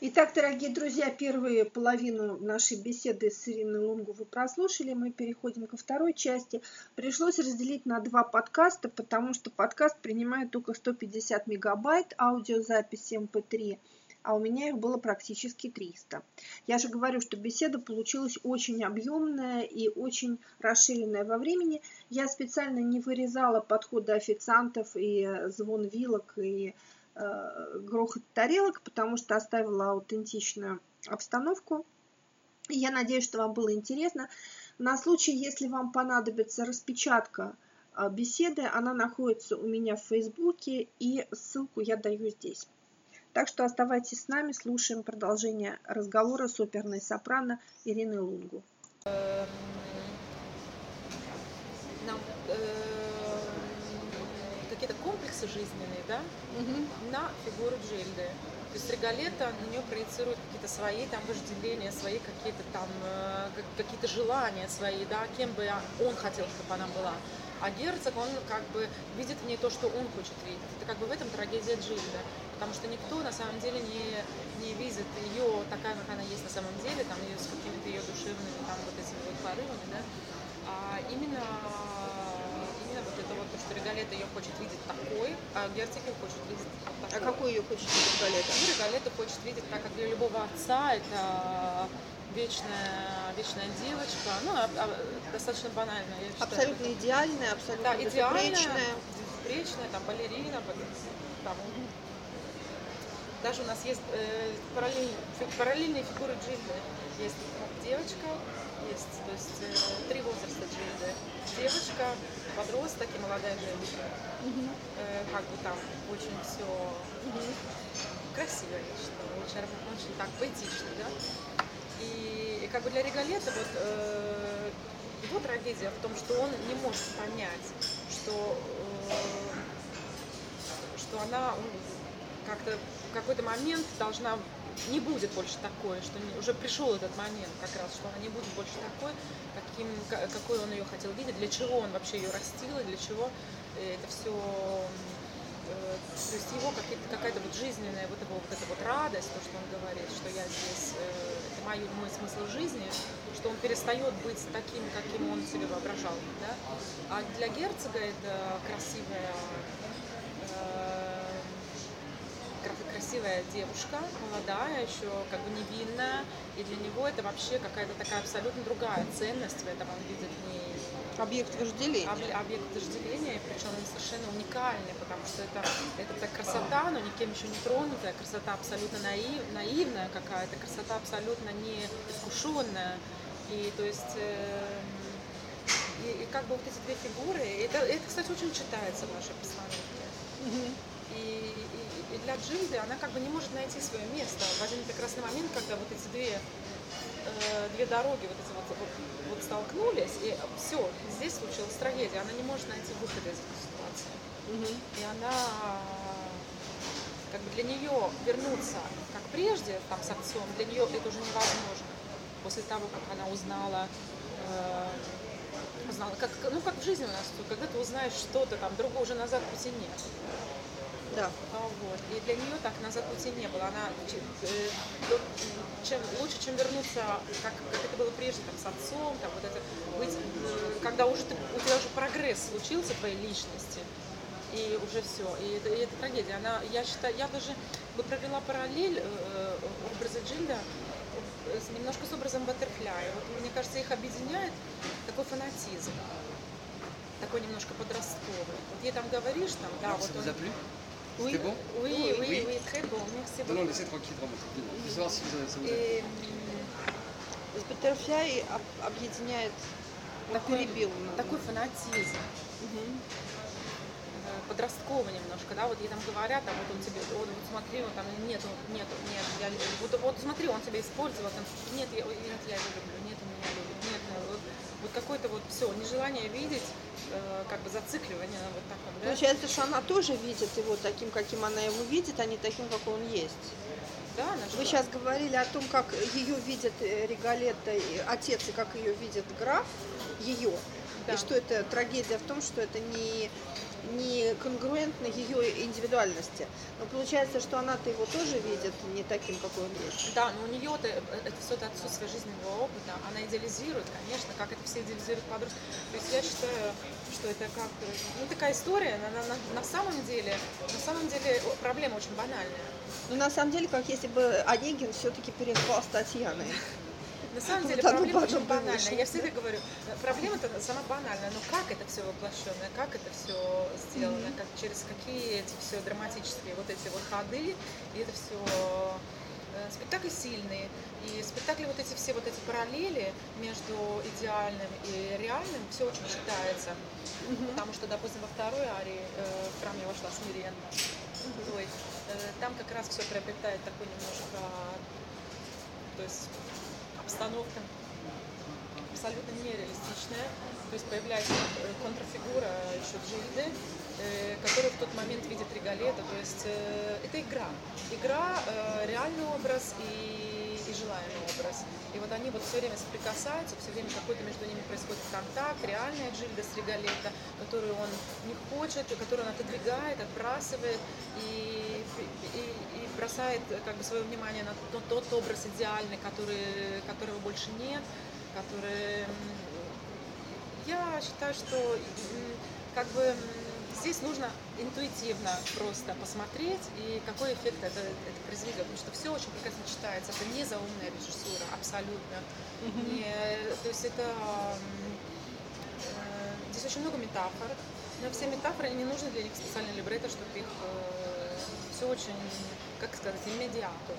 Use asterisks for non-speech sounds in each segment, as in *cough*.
Итак, дорогие друзья, первую половину нашей беседы с Ириной Лунгу вы прослушали. Мы переходим ко второй части. Пришлось разделить на два подкаста, потому что подкаст принимает только 150 мегабайт аудиозаписи MP3, а у меня их было практически 300. Я же говорю, что беседа получилась очень объемная и очень расширенная во времени. Я специально не вырезала подходы официантов и звон вилок и грохот тарелок, потому что оставила аутентичную обстановку. Я надеюсь, что вам было интересно. На случай, если вам понадобится распечатка э, беседы, она находится у меня в Фейсбуке, и ссылку я даю здесь. Так что оставайтесь с нами, слушаем продолжение разговора с оперной сопрано Ириной Лунгу. Эм, нам, э какие-то комплексы жизненные, да, угу. на фигуру Джильды. То есть Регалета на нее проецирует какие-то свои там вожделения, свои какие-то там, э, какие-то желания свои, да, кем бы он хотел, чтобы она была. А герцог, он как бы видит в ней то, что он хочет видеть. Это как бы в этом трагедия Джильды. Потому что никто на самом деле не, не видит ее такая, как она есть на самом деле, там ее с какими-то ее душевными там вот этими вот порывами, да. А именно это вот то, что Регалета ее хочет видеть такой, а герцог ее хочет видеть такой. А какой ее хочет видеть Регалета? Ну, Регалета хочет видеть так, как для любого отца, это вечная, вечная девочка, ну, а, а, достаточно банальная. Я считаю, абсолютно это... идеальная, абсолютно да, идеальная, безупречная, там, балерина, там, даже у нас есть э, параллельные, параллельные фигуры Джильды. Есть девочка, есть, то есть э, три возраста Джильды. Девочка, подросток и молодая женщина. Э, как бы там очень все красиво, я считаю, очень, очень так поэтично, да. И, и как бы для Регалета вот э, его трагедия в том, что он не может понять, что, э, что она как-то в какой-то момент должна не будет больше такой, что не, уже пришел этот момент как раз, что она не будет больше такой, каким, какой он ее хотел видеть, для чего он вообще ее растил и для чего э, это все э, то есть его какая-то вот жизненная вот, его, вот эта вот радость, то, что он говорит, что я здесь, э, это мой, мой смысл жизни, что он перестает быть таким, каким он себе воображал. Да? А для герцога это красивая красивая девушка, молодая, еще как бы невинная, и для него это вообще какая-то такая абсолютно другая ценность в этом, он видит в ней Объект вожделения. Об, объект вожделения, причем он совершенно уникальный, потому что это, это так красота, но никем еще не тронутая, красота абсолютно наив, наивная какая-то, красота абсолютно не искушенная. И то есть э, и, и как бы вот эти две фигуры, это, это кстати, очень читается в нашей постановке. И, и, и для Джильды она как бы не может найти свое место в один прекрасный момент, когда вот эти две, э, две дороги вот, эти вот, вот, вот столкнулись, и все, здесь случилась трагедия, она не может найти выхода из этой ситуации. Угу. И она как бы для нее вернуться как прежде, там с отцом, для нее это уже невозможно. После того, как она узнала, э, узнала как, ну как в жизни у нас, когда ты узнаешь что-то, там другого уже назад пути нет. Да. А, вот. И для нее так назад пути не было. Она э, чем, лучше, чем вернуться, как, как это было прежде, там, с отцом, там, вот это, быть, э, когда уже ты, у тебя уже прогресс случился твоей личности, и уже все. И это, и это трагедия. Она, я считаю, я даже бы провела параллель э, образа Джильда немножко с образом Баттерфляя. Вот, мне кажется, их объединяет такой фанатизм такой немножко подростковый. Вот ей там говоришь, там, да, вот он... Oui, C'était bon oui, oui, oui, oui, très bon, merci beaucoup. Non, non, laissez tranquille, vraiment. Je vais voir si vous avez, ça vous aide. Butterfly объединяет такой, такой фанатизм. Угу. Подростковый немножко, да, вот ей там говорят, а вот он тебе, вот, вот смотри, вот там нет, нет, нет, я, вот, вот смотри, он тебя использовал, там, нет, я, нет, я его люблю, нет, он меня любит, нет, вот, вот какое-то вот все, нежелание видеть, как бы зацикливание на вот таком. Да? Получается, что она тоже видит его таким, каким она его видит, а не таким, как он есть. Да, она Вы сейчас говорили о том, как ее видит э, Регалетта, отец, и как ее видит граф, ее. Да. И что это трагедия в том, что это не не конгруентно ее индивидуальности. Но получается, что она-то его тоже видит не таким, какой он есть. Да, но у нее-то э, это все это отсутствие жизненного опыта. Она идеализирует, конечно, как это все идеализируют подростки. То есть я считаю, что это как э, ну, такая история. На, на, на, на самом деле, на самом деле проблема очень банальная. Ну, на самом деле, как если бы Онегин все-таки переспал с Татьяной. На самом деле Вот проблема очень банальная. Я всегда говорю, э, проблема-то сама банальная, но как это все воплощенное, как это все сделано, как, через какие эти все драматические вот эти вот ходы, и это все спектакль сильный, и спектакли вот эти все вот эти параллели между идеальным и реальным все очень читается, потому что, допустим, во второй арии э, в храм я вошла смиренно, Ой, э, там как раз все приобретает такой немножко, то есть обстановка абсолютно нереалистичная. То есть появляется э, контрфигура еще Джильды, э, которая в тот момент видит Регалета. То есть э, это игра. Игра, э, реальный образ и, и желаемый образ. И вот они вот все время соприкасаются, все время какой-то между ними происходит контакт, реальная Джильда с Регалета, которую он не хочет, и которую он отодвигает, отбрасывает и, и бросает э, как бы свое внимание на тот, тот образ идеальный, который, которого больше нет, который я считаю, что как бы здесь нужно интуитивно просто посмотреть и какой эффект это, это произведет, потому что все очень прекрасно читается, это не заумная режиссура, абсолютно. Не, то есть это э, здесь очень много метафор, но все метафоры не нужны для них специальный либретто, чтобы их все очень, как сказать, иммедиату.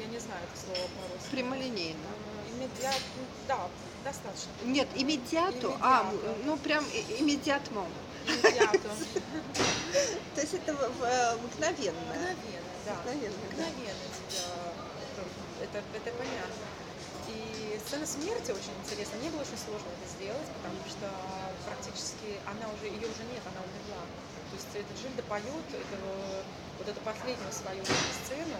Я не знаю это слово по-русски. Прямолинейно. Э, Иммедиат, да, достаточно. Нет, иммедиату, а, ну прям иммедиатмо. Иммедиату. *laughs* То есть это мгновенно. Мгновенно, да. Мгновенно, да. Тебя, это, это понятно. И сцена смерти очень интересна. Мне было очень сложно это сделать, потому что практически она уже, ее уже нет, она умерла. То есть эта Джильда поет это, вот эту последнюю свою сцену,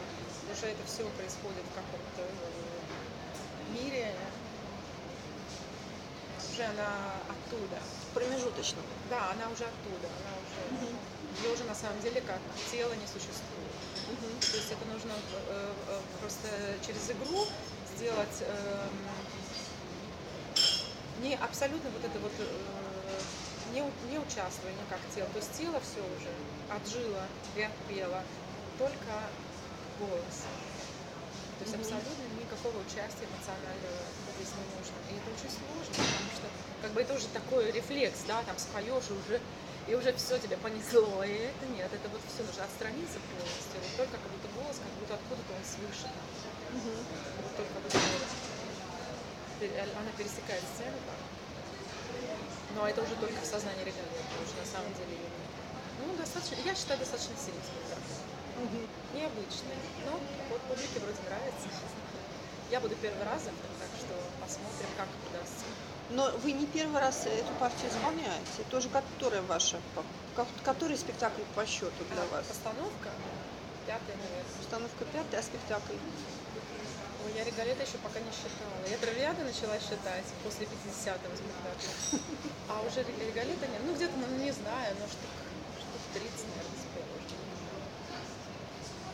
уже это все происходит в каком-то э, мире, уже она оттуда. Промежуточно. Да, она уже оттуда, она уже, ее уже на самом деле как тело не существует. То есть это нужно э, э, просто через игру сделать эм, не абсолютно вот это вот э, не, не участвуя никак тело. То есть тело все уже отжило и отпело, только голос. То есть абсолютно никакого участия эмоционального здесь не нужно. И это очень сложно, потому что как бы это уже такой рефлекс, да, там споешь и уже и уже все тебя понесло. И это нет, это вот все нужно отстраниться полностью. Вот только как будто голос, как будто откуда-то он свыше. там. Вот только вот вот пе- она пересекает сцену так. Но это уже только в сознании регалии, потому что на самом деле нет. Ну, достаточно, я считаю, достаточно сильный спектакль. Необычный, но вот публике вроде нравится. *laughs* Я буду первый раз завтра, так что посмотрим, как удастся. Но вы не первый раз эту партию исполняете. Тоже которая ваша, который спектакль по счету для вас? Постановка пятая, наверное. Установка пятая, а спектакль? Ой, я регалета еще пока не считала. Я травиады начала считать после 50-го спектакля. *laughs* А уже ре- регалета нет. Ну, где-то, ну, не знаю, штук, штук 30, наверное, уже.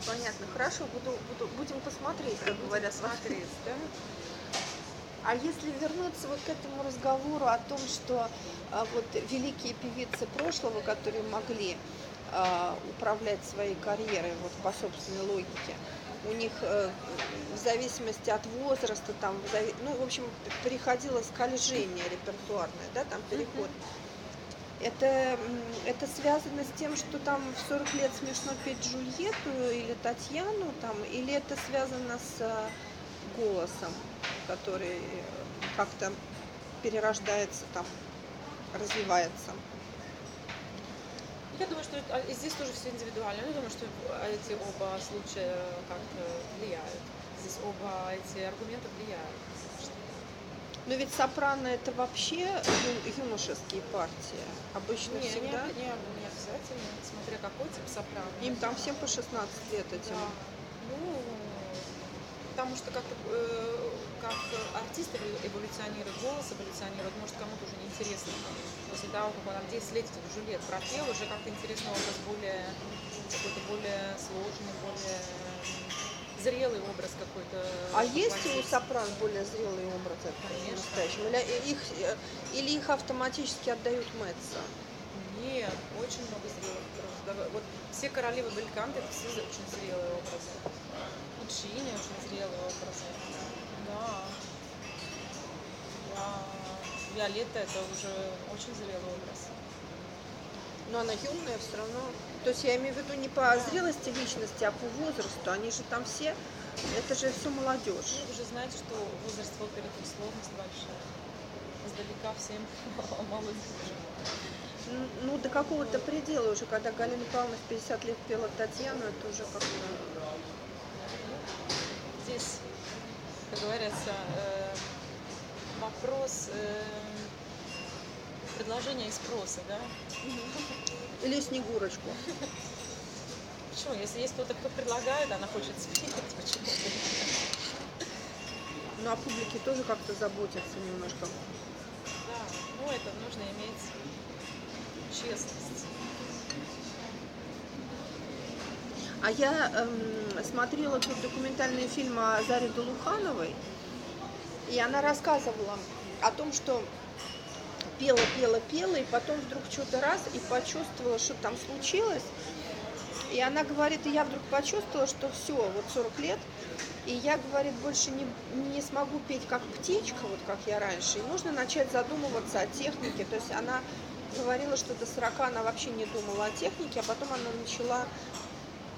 Понятно, хорошо, буду, буду, будем посмотреть, как говорят. Смотреть, да? А если вернуться вот к этому разговору о том, что а, вот великие певицы прошлого, которые могли а, управлять своей карьерой вот по собственной логике, у них э, в зависимости от возраста, там, в зави- ну, в общем, приходило скольжение репертуарное, да, там переход. Это, это связано с тем, что там в 40 лет смешно петь Джульетту или Татьяну, там, или это связано с э, голосом, который э, как-то перерождается, там, развивается. Я думаю, что это- а, здесь тоже все индивидуально. Я думаю, что эти оба случая как-то влияют. Здесь оба эти аргумента влияют. Но ведь сопрано это вообще ю- юношеские партии. Обычно Не, не, всегда. обя- не, не обязательно, смотря какой тип сопрано. Им там всем по 16 лет этим. Да. Ну, потому что как-то, э, как артист эволюционирует, голос эволюционирует, может, кому-то уже неинтересно. После того, как он там 10 лет уже лет пропел, уже как-то интересный образ более, какой-то более сложный, более зрелый образ какой-то. А есть у сопрано более зрелые образы Конечно. настоящем? Или их, или их автоматически отдают Мэтца? Нет, очень много зрелых. Вот все королевы Бельканты, это все очень зрелые образы. Пучини очень зрелые образы. Да. Да. Виолетта это уже очень зрелый образ. Но она юная все равно. То есть я имею в виду не по зрелости личности, а по возрасту. Они же там все, это же все молодежь. Ну, вы же знаете, что возраст в опере это сложность большая. Издалека всем. *laughs* Ну, ну, до какого-то предела уже, когда Галина Павловна в 50 лет пела Татьяну, это уже как-то... Здесь, как говорится, э, вопрос э, предложения и спроса, да? Или Снегурочку. Почему? Если есть кто-то, кто предлагает, она хочет спеть, почему? Ну, о публике тоже как-то заботятся немножко. Да, ну это нужно иметь честность. А я эм, смотрела тут документальный фильм о Заре Дулухановой, и она рассказывала о том, что пела, пела, пела, и потом вдруг что-то раз и почувствовала, что там случилось. И она говорит, и я вдруг почувствовала, что все, вот 40 лет, и я, говорит, больше не, не смогу петь как птичка, вот как я раньше, и нужно начать задумываться о технике. То есть она говорила, что до 40 она вообще не думала о технике, а потом она начала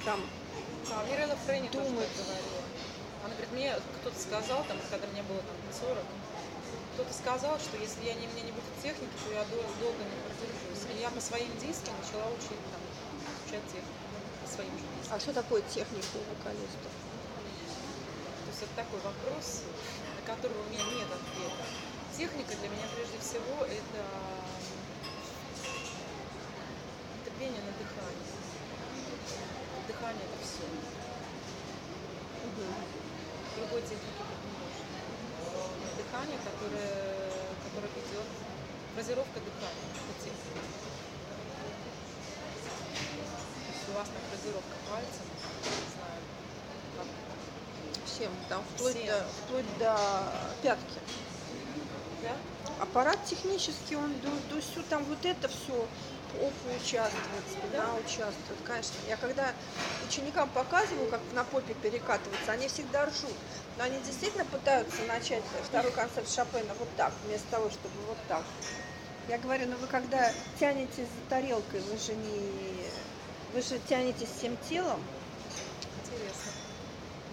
там тоже так говорила. Она говорит, мне кто-то сказал, там, когда мне было там 40, кто-то сказал, что если я не, у меня не будет техники, то я дол- долго не продержусь. И я по своим дискам начала учить, там, изучать технику по своим же дискам. А что такое техника у вокалистов? То есть это такой вопрос, на который у меня нет ответа. Техника для меня прежде всего это, это пение на дыхании. Дыхание это все. Другой техники Дыхание, которое, которое ведет, фразировка дыхания, есть у вас там фразировка пальцем, не знаю, как Всем, там вплоть, Всем. До, вплоть до пятки. да? Аппарат технический, он до, до сю, там вот это все, попу участвует, спина участвует, конечно. Я когда ученикам показываю, как на попе перекатываться, они всегда ржут. Но они действительно пытаются начать второй концерт Шопена вот так, вместо того, чтобы вот так. Я говорю, ну вы когда тянетесь за тарелкой, вы же не... Вы же тянетесь всем телом. Интересно.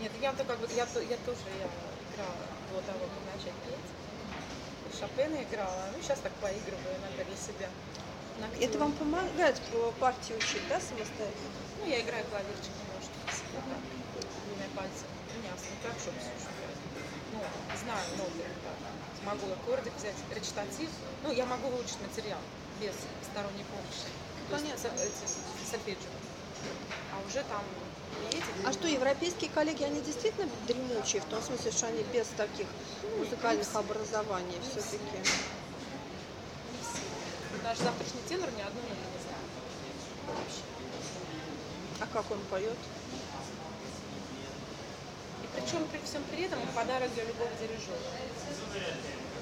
Нет, я-то как бы, я, то- я тоже я играла до того, как начать петь. Шопена играла, ну сейчас так поигрываю иногда для себя. На Это вам помогает по партии учить, да, самостоятельно? Ну, я играю клавирчик немножко всегда, двумя пальцами. Ну, все играть. Ну, знаю ноты, так. Могу аккордик взять, речитатив. Ну, я могу выучить материал без посторонней помощи. Понятно. сольфеджио. А уже там А что, европейские коллеги, они действительно дремучие, в том смысле, что они без таких музыкальных образований все-таки? Наш завтрашний тенор ни одну не знает. А как он поет? И причем при всем при этом подарок для любого дирижера.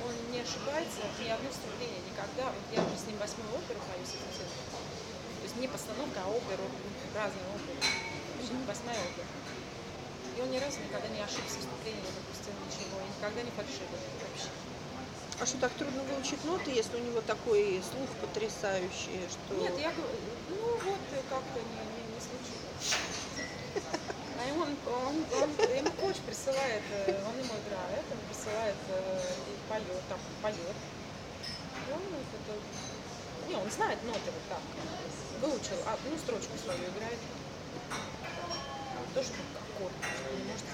Он не ошибается ни одно вступление никогда. Вот я уже с ним восьмую оперу пою с этим. То есть не постановка, а оперу, разные оперы. Восьмая опера. И он ни разу никогда не ошибся в вступлении, не допустил ничего, и никогда не фальшивил вообще. А что, так трудно выучить ноты, если у него такой слух потрясающий, что... Нет, я говорю, ну вот э, как-то не. А он, он, он- ему коуч присылает, э, он ему играет, он присылает э, и поет, там поет. И он это, не, он знает ноты вот так, выучил, а, ну строчку свою играет. Тоже как аккорд, не может.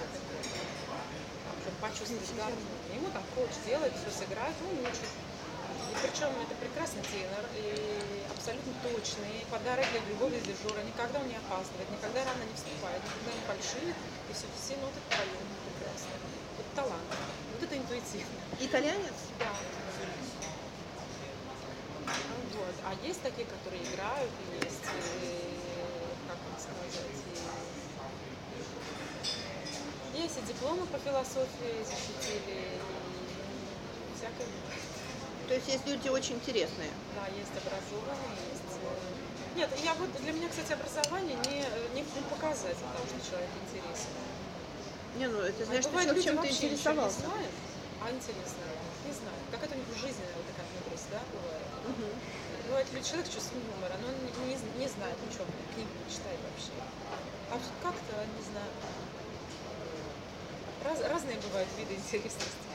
Чтобы почувствовать гармонию. Ему там коуч делает, все сыграет, он учит. И причем это прекрасный тенор, и абсолютно точный, и подарок для любого дирижера. Никогда он не опаздывает, никогда рано не вступает, никогда не фальшивит, и все, все ноты поют прекрасно. Вот талант. Вот это активно. Итальянец? Да. Вот. А есть такие, которые играют, и есть, э, как вам сказать, и... есть и дипломы по философии защитили, и всякое. То есть есть люди очень интересные. Да, есть образованные, есть... э, Нет, я вот, для меня, кстати, образование не, не показатель того, что человек интересен. Не, ну это А значит, что человек люди чем-то ничего интересовался. Не знают, а интересно. Не знаю. Какая-то у них жизненная вот такая мудрость, да, бывает. Мгм. Бывает, человек с чувством юмора, но он не, не, не знает, о чем книги не читает вообще. А как-то, не знаю, раз, разные бывают виды интересности.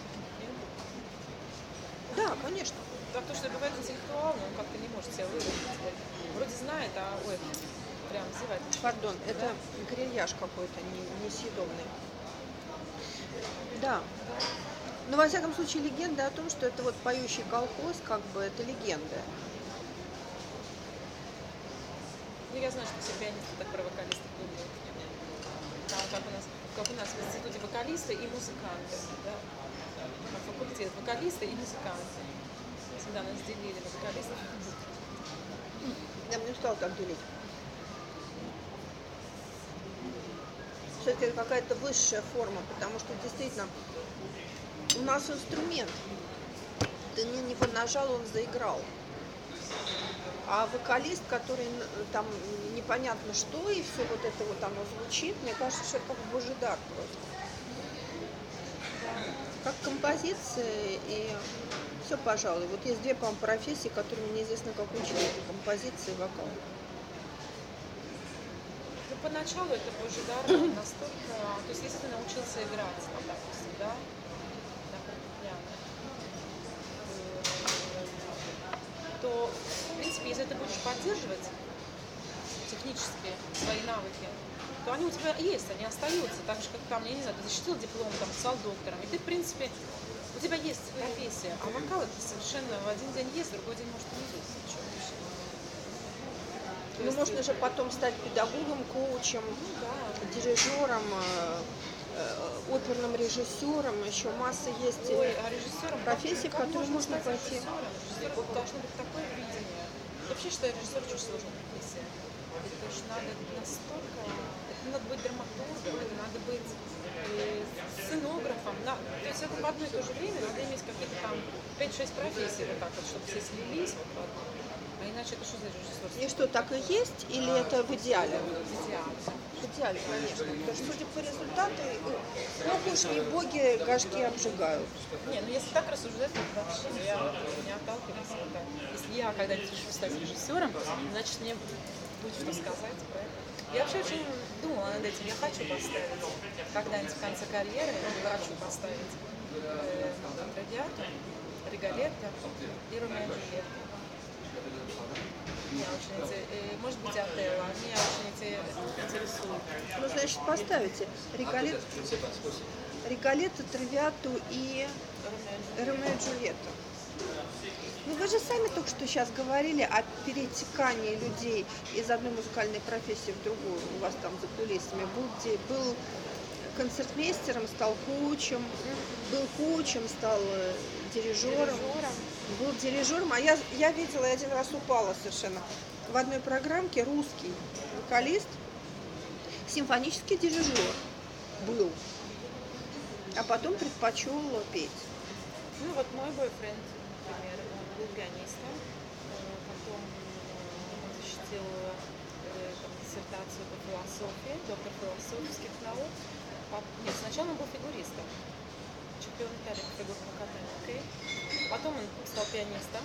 Да, конечно. А то, что бывает интеллектуал, но он как-то не может себя выразить. Вроде знает, а ой, прям зевать. Пардон, это грильяж какой-то не- несъедобный. Да. Но во всяком случае легенда о том, что это вот поющий колхоз, как бы это легенда. Ну, я знаю, что все пианисты так про вокалистов думают. Да, как у нас, как у нас в институте вокалисты и музыканты. Да? Факультет вокалисты и музыканты. Всегда нас делили на вокалистов и музыкантов. Я бы не стала так делить. Все-таки какая-то высшая форма, потому что действительно у нас инструмент. Ты на него нажал, он заиграл. А вокалист, который там непонятно что, и все вот это вот оно звучит, мне кажется, что это как божий дар просто. Как композиция и все, пожалуй. Вот есть две, по-моему, профессии, которые мне неизвестно, как. Это композиция и вокал. Ну, поначалу это божий дар настолько... То есть, если ты научился играть, ну, допустим, да, на э, то, в принципе, если ты будешь поддерживать технически свои навыки, то они у тебя есть, они остаются. Так же, как там, я не знаю, ты защитил диплом, там, стал доктором, и ты, в принципе, у тебя есть профессия, а вокал это совершенно в один день есть, в другой день может и не есть. Ну, есть, можно же потом стать педагогом, коучем, Ну да, дирижером, э, э, оперным режиссером, еще масса есть. Ой, а режиссером профессии, как, в которые можно стать пойти? режиссером? Вот должно быть такое видение. Я вообще считаю, режиссер очень сложная профессия. Это же надо настолько... Надо быть драматургом, это надо быть э, сценографом. На- то есть это в одно и то же время надо иметь какие-то там 5-6 профессий вот так вот, чтобы все слились вот в одно. А иначе это что за режиссер? И что, так и есть? Или это в идеале? Идеал. В идеале, конечно. Потому что, судя по результату, ну, уж не боги горшки обжигают. Не, ну если так рассуждать, то вообще я не отталкиваюсь так. Если я когда-нибудь решу стать режиссером, значит мне будет что сказать про это. Я вообще очень думала над этим. Я хочу поставить когда-нибудь в конце карьеры, я хочу поставить э, Травиату, Риголетто и Ромео и Джульетту. Меня очень эти, э, может быть, Отелло, меня очень эти интересуют. Ну, значит, поставите Риголет, Риголетто, Травиату и Ромео и Джульетту. Ну, вы же сами только что сейчас говорили о перетекании людей из одной музыкальной профессии в другую. У вас там за кулисами был, де- был концертмейстером, стал коучем, был коучем, стал э, дирижером. Был дирижером, а я, я видела, я один раз упала совершенно. В одной программке русский вокалист, симфонический дирижер был, а потом предпочел петь. Ну вот мой бойфренд, пианистом, э, потом э, он защитил э, диссертацию по философии, доктор философских наук. Нет, сначала он был фигуристом, чемпион Италии по фигурному катанию. Потом он стал пианистом,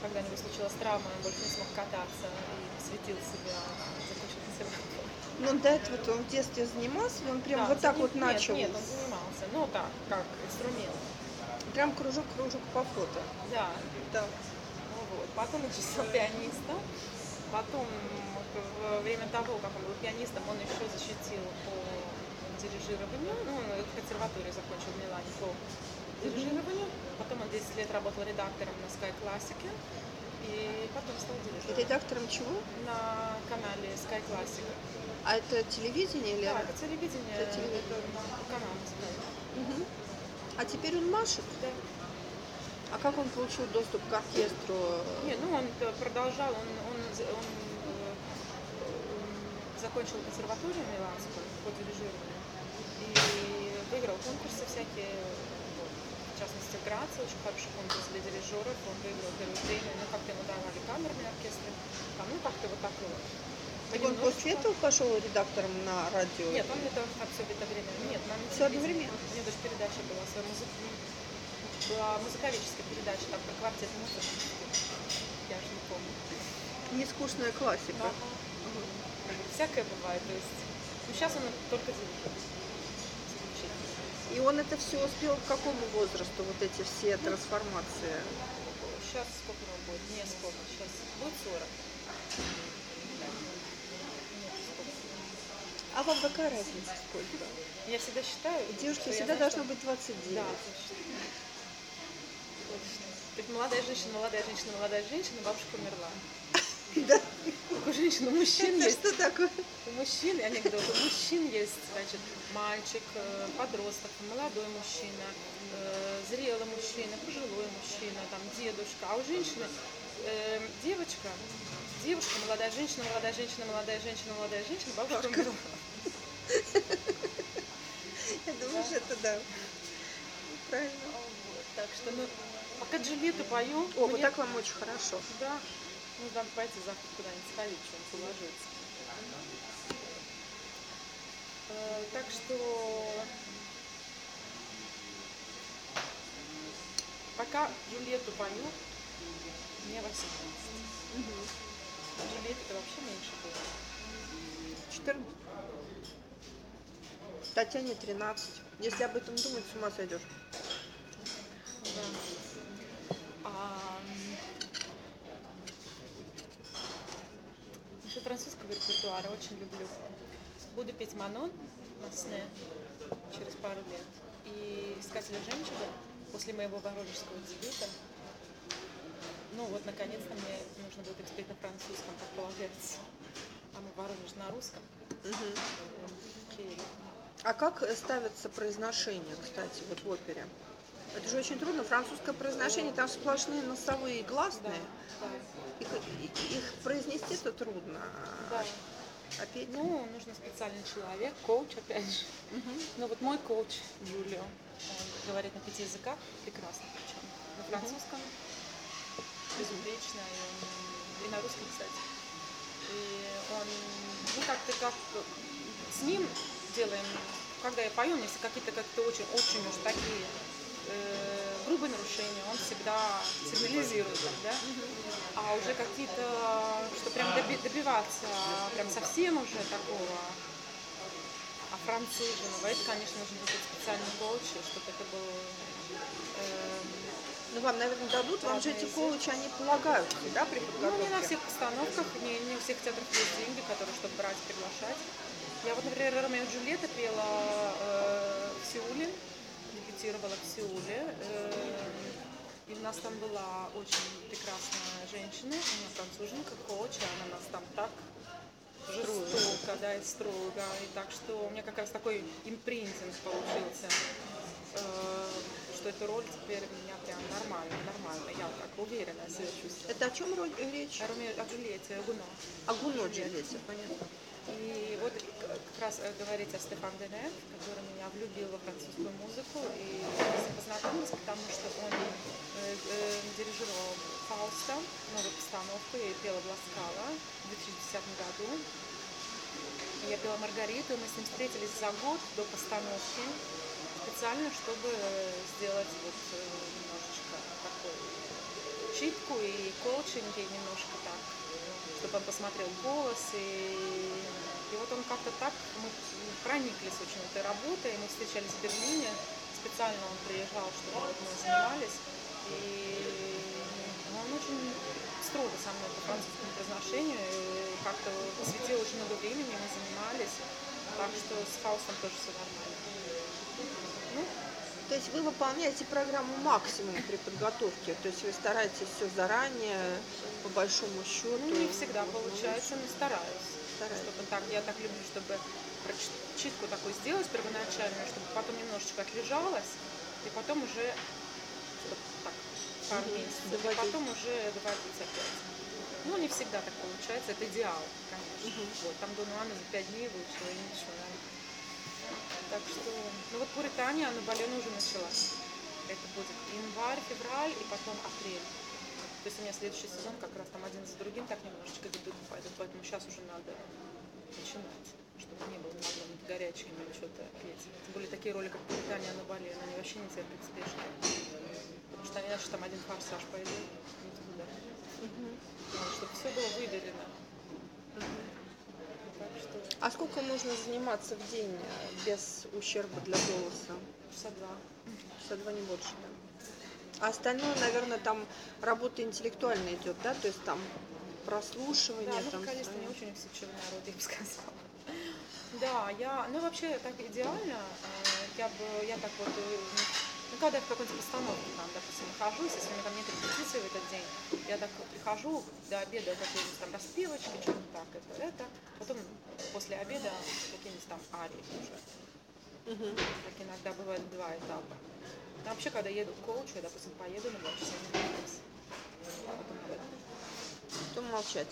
когда у него случилась травма, он больше не смог кататься и посвятил себя, закончил консерваторию. Но до этого он в детстве занимался, он прям Да, вот так вот нет, начал. Нет, он занимался, ну так, как инструмент. Прям кружок-кружок по фото. Да, Да. Ну вот. Потом же стал пианистом. Потом, во время того, как он был пианистом, он еще защитил по дирижированию. Ну, он консерваторию закончил в Милане по дирижированию. Потом он 10 лет работал редактором на Sky Classic. И потом стал дирижером редактором чего? на канале Sky Classic. А это телевидение или... Да, это телевидение, Это телевидение. это канал называется. Мгм. А теперь он машет? Да. А как он получил доступ к оркестру? Не, ну он продолжал, он, он, з- он, э, закончил консерваторию миланскую по дирижированию и выиграл конкурсы всякие, в частности в Граце, очень хороший конкурс для дирижеров, он выиграл первую премию, ну как-то ему давали камерные оркестры, а ну как-то вот так вот. Так он после этого пошел редактором на радио? Нет, он это все время. Нет, нам телевидение. одновременно? У меня даже передача была, своя музык... была музыковедческая передача, там про квартет музыки. Я же не помню. Нескучная классика. Ага. Всякое бывает, то есть. Ну, сейчас он только. Исключительно. И он это все успел к какому возрасту, вот эти все трансформации? Сейчас сколько ему будет? Не сколько. Сейчас будет 40. А вам какая разница сколько? Я всегда считаю, я всегда должно быть 29. Да. Так молодая женщина, молодая женщина, молодая женщина, бабушка умерла. *laughs* Да. Как у женщин, у мужчин Это есть. что такое? У мужчин, анекдот, у мужчин есть, значит, мальчик, э, подросток, молодой мужчина, э, зрелый мужчина, пожилой мужчина, там, дедушка. А у женщины э, девочка, девушка, молодая женщина, молодая женщина, молодая женщина, молодая женщина, Бабушка. умерла. Я думаю, что это да. Правильно. Вот, Так что, ну, пока Джульетту пою, О, вот так вам очень хорошо. Да. Ну, надо пойти завтра куда-нибудь сходить, что-нибудь уложиться. Э, Так что пока Джульетту пою, мне 18. Джульетта это вообще меньше было. 14. Татьяне 13. Если об этом думать, с ума сойдешь. Да. А, Насчет французского репертуара очень люблю. Буду петь Манон на сне через пару лет. И «Искателя жемчуга» после моего воронежского дебюта. Ну вот, наконец-то мне нужно будет петь на французском, как полагается. А мы Воронеж на русском. Окей. А как ставится произношение, кстати, вот в опере? Это же очень трудно. Французское произношение, там сплошные носовые и Да, гласные. да, Их, их произнести это трудно. да. А петь? Ну, нужно специальный человек, коуч, опять же. Ну вот мой коуч Джулио, он говорит на пяти языках, прекрасно причем. На французском безупречно, и, он- и на русском, кстати. И он, ну как-то как с ним делаем, когда я пою, если какие-то как-то очень, очень уж такие э, грубые нарушения, он всегда сигнализирует, да? А уже какие-то, что прям доби- добиваться, прям совсем уже такого а француженного, это, конечно, нужно будет специальный коуч, чтобы это был эм, Ну, вам, наверное, дадут, вам же эти коучи, они полагаются, да, при ну, не подготовке? на всех постановках, не, не у всех театров есть деньги, которые, чтобы брать, приглашать. Я вот, например, Ромео и Джульетта пела э, в Сеуле, дебютировала в Сеуле. э, и у нас там была очень прекрасная женщина, она француженка, коуч, она нас там так жестоко, да, и строго. И так что у меня как раз такой импринтинг получился, э, что эта роль теперь у меня прям нормально, нормально. Я так уверенно себя чувствую. Это о чем ро- речь? О Ромео, о Джульетте, о Гуно. О Гуно Джульетте, понятно. И вот как раз э, говорить о Стефан Дене, который меня влюбил во французскую музыку. И познакомилась, потому что он э, э, дирижировал Фауста, новую постановку, я пела Бласкала в 2010 году. Я пела Маргариту, мы с ним встретились за год до постановки, специально, чтобы сделать вот э, немножечко такой читку и коучинг, и немножко чтобы он посмотрел голос. И, и вот он как-то так, мы прониклись очень этой работой, мы встречались в Берлине, специально он приезжал, чтобы вот мы занимались. И ну, он очень строго со мной по французскому произношению, как-то посвятил очень много времени, мы занимались. Так что с Фаустом тоже все нормально. Ну, То есть вы выполняете программу максимум при подготовке, то есть вы стараетесь все заранее, по большому счету. Ну, не всегда получается, но стараюсь. Стараюсь. Чтобы так, я так люблю, чтобы проч- читку такую сделать первоначальную, чтобы потом немножечко отлежалась, и потом уже так пару месяцев, и потом уже доводить опять. Ну, не всегда так получается, это идеал, конечно. Мгм. Вот, там Дон Лана за пять дней выучила, и ничего. да. Так что, ну вот Пуритания, она Балена уже начала. Это будет январь, февраль и потом апрель. То есть у меня следующий сезон как раз там один за другим так немножечко пойдут, поэтому сейчас уже надо начинать, чтобы не было на одном горячим или что-то петь. Тем более такие роли, как Пуритания на Бали, они вообще не терпят спешки. Потому что иначе там один форсаж пойдет, не туда. Надо, чтобы все было. Так что А сколько можно заниматься в день э, без ущерба для голоса? часа два. Часа два не больше, да. А остальное, наверное, там работа интеллектуальная идет, да? То есть там прослушивание, Да, ну, там конечно, не очень усидчивый народ, *laughs* я бы сказала. Да, я, ну вообще так идеально, э, я бы, я так вот, э, ну когда я в какой-то постановке там, допустим, нахожусь, если у меня там нет репетиции в этот день, я так прихожу до обеда какие-нибудь там распевочки, что-то так, это, это, потом после обеда какие-нибудь там арии уже. Мгм. Так иногда бывает два этапа. Но вообще, когда еду к коучу, я, допустим, поеду на два часа не. А потом об этом. Потом молчать.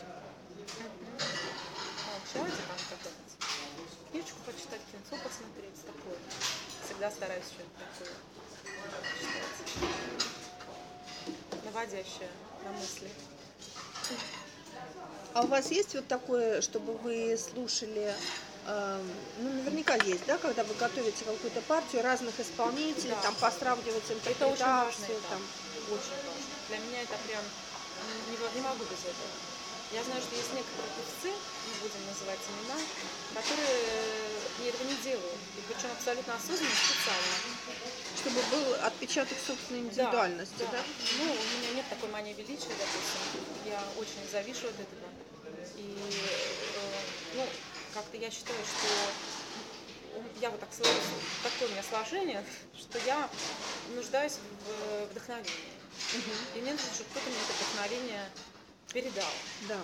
Молчать, и там какую-нибудь книжку почитать, кинцо посмотреть, такое. Всегда стараюсь что-нибудь такое читать. Наводящее на мысли. А у вас есть вот такое, чтобы вы слушали, ну, наверняка есть, да, когда вы готовите какую-то партию разных исполнителей, Да. там постравливать Это очень важно. интерпретацию, там. Очень важно. Для меня это прям не, не могу без этого. Я знаю, что есть некоторые певцы, не будем называть имена, которые э, этого не делают. И причем абсолютно осознанно, специально. чтобы был отпечаток собственной индивидуальности, да? Ну, у меня нет такой мании величия, допустим. Я очень завишу от этого. И, э, ну, как-то я считаю, что я вот так сложилась, такое у меня сложение, что я нуждаюсь в э, вдохновении. И мне нужно, чтобы кто-то мне это вдохновение передал. Да.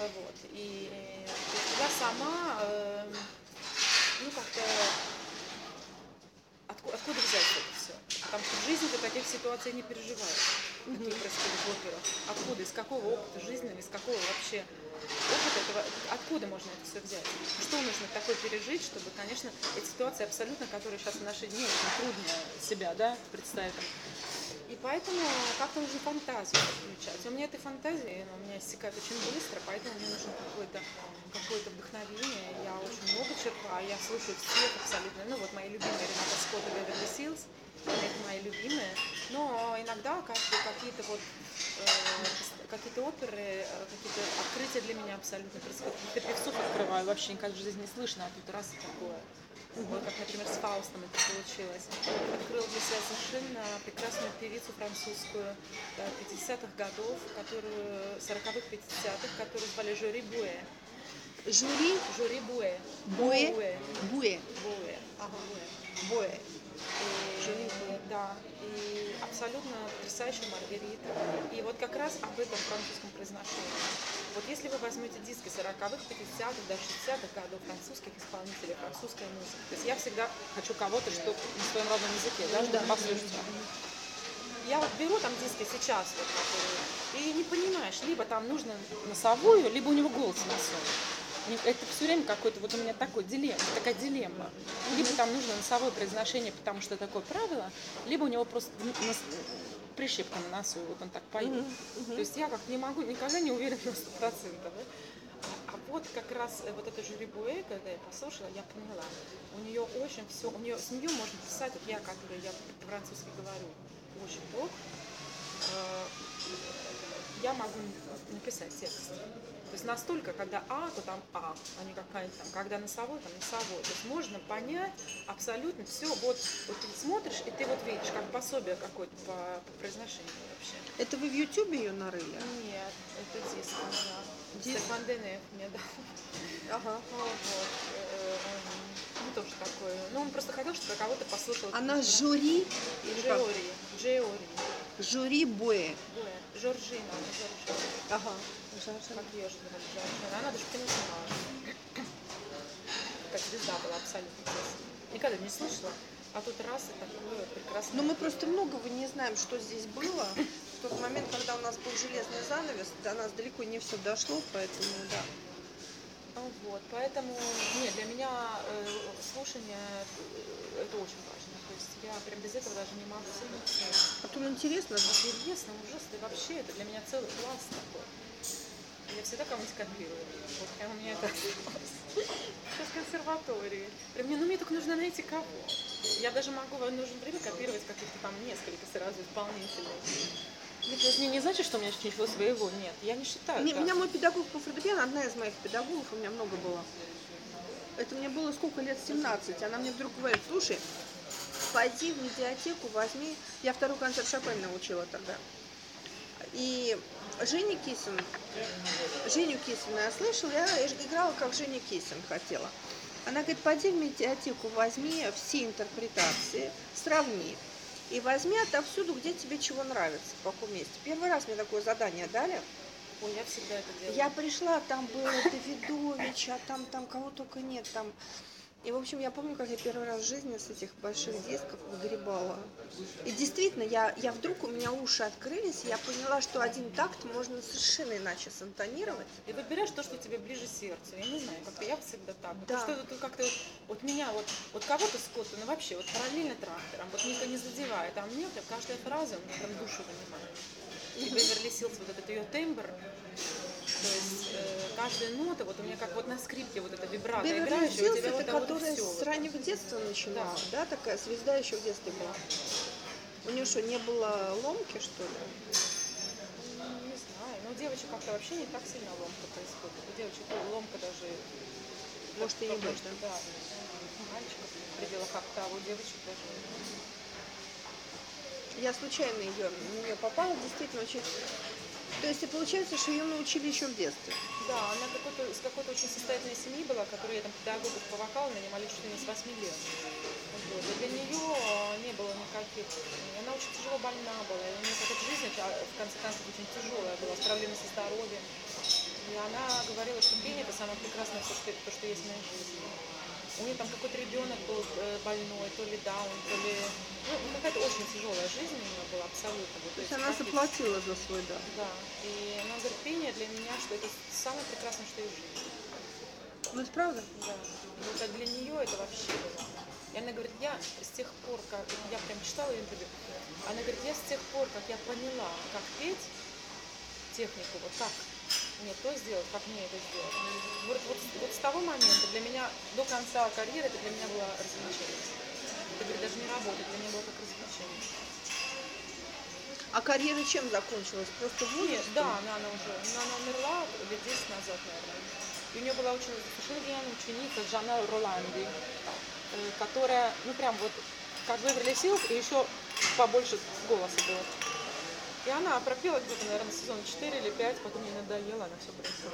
Э, Вот. И э, я сама, э, ну, как-то отку- откуда взять это все? Потому что в жизни ты таких ситуаций не переживаешь, какие происходят в операх. Откуда, из какого опыта жизненного, из какого вообще опыта этого, откуда можно это все взять? Что нужно такое пережить, чтобы, конечно, эти ситуации абсолютно, которые сейчас в наши дни очень трудно себя да, представить. И поэтому как-то нужно фантазию включать. У меня этой фантазии, у меня иссякает очень быстро, поэтому мне нужно какое-то какое вдохновение. Я очень много черпаю, я слушаю всех абсолютно. Ну вот мои любимые Рената Скотт и Беверли Силз, это мои любимые. Но иногда как бы какие-то вот э, какие-то оперы, э, какие-то открытия для меня абсолютно происходят. Каких-то певцов открываю, вообще никогда в жизни не слышно, а тут раз и такое. Вот как, например, с Фаустом это получилось. Открыл для себя совершенно прекрасную певицу французскую э, 50-х годов, которую 40-х, 50-х, которую звали Жюри Буэ. Жюри Жюри Буэ. Буэ. Буэ. Буэ. Буэ. Ага. Буэ. Буэ. И, Жюри Буэ. Да, и абсолютно потрясающая Маргарита. И вот как раз об этом французском произношении. Вот если вы возьмете диски 40-х, 50-х, даже 60-х годов французских исполнителей, французская музыка, то есть я всегда хочу кого-то, что на своем родном языке, да, чтобы послушать. Я вот беру там диски сейчас, вот, которые, и не понимаешь, либо там нужно носовую, либо у него голос носовой. Это все время какой-то, вот у меня такой дилемма, такая дилемма. Либо там нужно носовое произношение, потому что такое правило, либо у него просто нос- прищепка на носу, и вот он так поет. То есть я как не могу, никогда не уверена на сто процентов. А, вот как раз э, вот это жюри Буэ, когда я послушала, я поняла, у нее очень все, у нее с нее можно писать, вот я, который я по-французски говорю, очень плохо, э, я могу написать текст. То есть настолько, когда А, то там А, а не какая-то там, когда носовой, там носовой. То есть можно понять абсолютно все. Вот, вот ты смотришь, и ты вот видишь, как пособие какое-то по, по произношению вообще. Это вы в Ютубе ее нарыли? Нет, это у меня. Диск? Стефан Денеев мне дал. Ага. *laughs* Вот. э, Ну, тоже такое. Ну, он просто хотел, чтобы кого-то послушала. Она жюри. Жюри Буэ. Буэ. Жоржина. она Жоржина. Ага. Как Жоржина. Она даже в кино снималась. Как звезда была абсолютно. Никогда не слышала. А тут раз и такое прекрасное. Но мы просто многого не знаем, что здесь было. В тот момент, когда у нас был железный занавес, до нас далеко не все дошло, поэтому да. Ну Вот, поэтому, нет, для меня э, слушание э, это очень важно. То есть я прям без этого даже не могу. А то интересно. Интересно, ужасно, и вообще это для меня целый класс такой. Я всегда кого-нибудь копирую. Вот прям у меня это осталось. *laughs* Сейчас консерватории. Мне, ну мне только нужно найти кого. Я даже могу в нужное время копировать каких-то там несколько сразу исполнителей. Это не значит, что у меня ничего своего нет. Я не считаю. Не, так. меня мой педагог по фортепиано, одна из моих педагогов, у меня много было. Это мне было сколько лет, 17. Она мне вдруг говорит, слушай, пойди в медиатеку, возьми. Я второй концерт Шопена учила тогда. И Женя Кисин, Женю Кисина я слышала, я играла, как Женя Кисин хотела. Она говорит, пойди в медиатеку, возьми все интерпретации, сравни. И возьми отовсюду, где тебе чего нравится, в каком месте. Первый раз мне такое задание дали. Ой, я всегда это делаю. Я пришла, там было Давидович, а там, там кого только нет, там. И, в общем, я помню, как я первый раз в жизни с этих больших дисков выгребала. И действительно, я, я вдруг, у меня уши открылись, и я поняла, что один такт можно совершенно иначе сантонировать. И выбираешь то, что тебе ближе сердцу. Я не знаю, как-то я всегда так. Да. Что это как-то вот, вот меня, вот, вот кого-то Скотта, ну вообще, вот параллельно трактором, вот никто не задевает, а мне прям каждая фраза, у меня прям душу занимает. И *laughs* Беверли Силс, вот этот ее тембр, то есть э, каждая нота, вот у меня как вот на скрипке вот эта вибрато Беверли играющая, у тебя вот это вот которая все. с раннего детства начинала, да. такая звезда еще в детстве была. У нее что, не было ломки, что ли? Не знаю, но у девочек как-то вообще не так сильно ломка происходит. У девочек ломка даже... Может, и не будет, Да. У мальчиков в пределах октавы, у девочек даже... Я случайно ее, на нее попала, действительно очень... То есть и получается, что ее научили еще в детстве. Да, она какой-то, из какой-то очень состоятельной семьи была, которая там педагогов по вокалу нанимали чуть ли не с 8 лет. Вот. И для нее не было никаких... Она очень тяжело больна была, и у нее какая-то жизнь, а, в конце концов, очень тяжелая была, с проблемами со здоровьем. И она говорила, что пение это самое прекрасное, то, что, то, что есть в моей жизни. У нее там какой-то ребенок был э, больной, то ли даун, то ли... Ну, какая-то очень тяжелая жизнь у нее была, абсолютно. Вот, То есть она заплатила за свой дар. Да. И она говорит, пение для меня, что это самое прекрасное, что есть в жизни. Ну это правда? Да. Вот, а для нее это вообще было. И она говорит, я с тех пор, как я прям читала ее интервью, она говорит, я с тех пор, как я поняла, как петь технику, вот как мне то сделать, как мне это сделать. Вот, вот, вот с того момента для меня до конца карьеры это для меня было развлечение. Это говорит, даже не работа, для меня было как развлечение. А карьера чем закончилась? Просто Нет, возрастом? да, она, она уже, ну, она умерла лет 10 назад, наверное. И у нее была очень совершенно гениальная ученица Жанна Роланди, э, которая, ну прям вот, как Беверли Силз, и еще побольше голоса было. И она пропела где-то, наверное, сезон 4 или 5, потом ей надоело, она все бросила.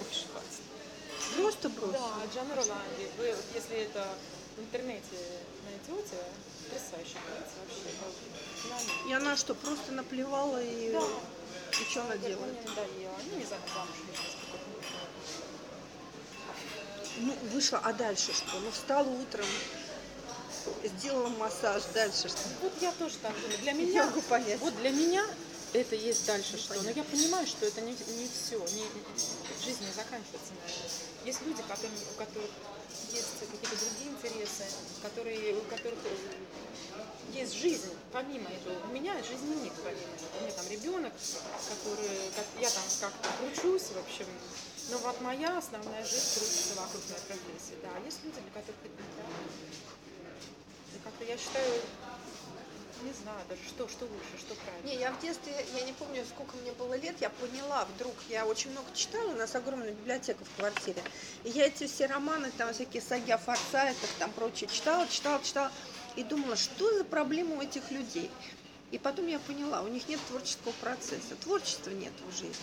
Больше 20. Просто бросила. Да, Джана Роланди. Вы, вот если это в интернете найдете, потрясающая певица вообще. И она что, просто наплевала и... Да. И что она делает? Мне надоело. Ну, не знаю, замуж вышла Ну, вышла, а дальше что? Ну, встала утром, сделала массаж, дальше что? Вот я тоже так думаю. Для Не меня, могу понять. вот для меня это есть дальше что. Но я понимаю, что это не, не все. Не, жизнь не заканчивается на этом. Есть люди, которым, у которых есть какие-то другие интересы, которые, у которых есть жизнь помимо этого. У меня жизни нет помимо этого. У меня там ребенок, который, как, я там как-то кручусь, в общем. Но вот моя основная жизнь крутится вокруг моей профессии. Да, есть люди, для которых это не как-то я считаю, не знаю даже, что, что лучше, что правильно. Не, я в детстве, я не помню, сколько мне было лет, я поняла вдруг, я очень много читала, у нас огромная библиотека в квартире, и я эти все романы, там всякие саги о Форсайтах, там прочее читала, читала, читала, и думала, что за проблема у этих людей. И потом я поняла, у них нет творческого процесса, творчества нет в жизни.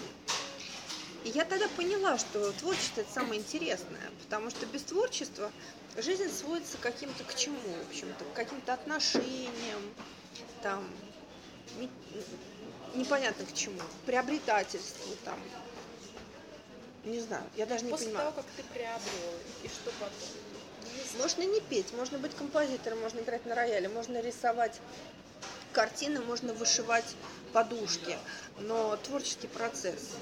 И я тогда поняла, что творчество это самое интересное, потому что без творчества жизнь сводится к каким-то к чему, в общем-то, к каким-то отношениям, там, не- непонятно к чему, приобретательству, там, не знаю, я даже не После понимаю. того, как ты приобрел, и что потом? Можно не петь, можно быть композитором, можно играть на рояле, можно рисовать картины, можно вышивать подушки. Но творческий процесс,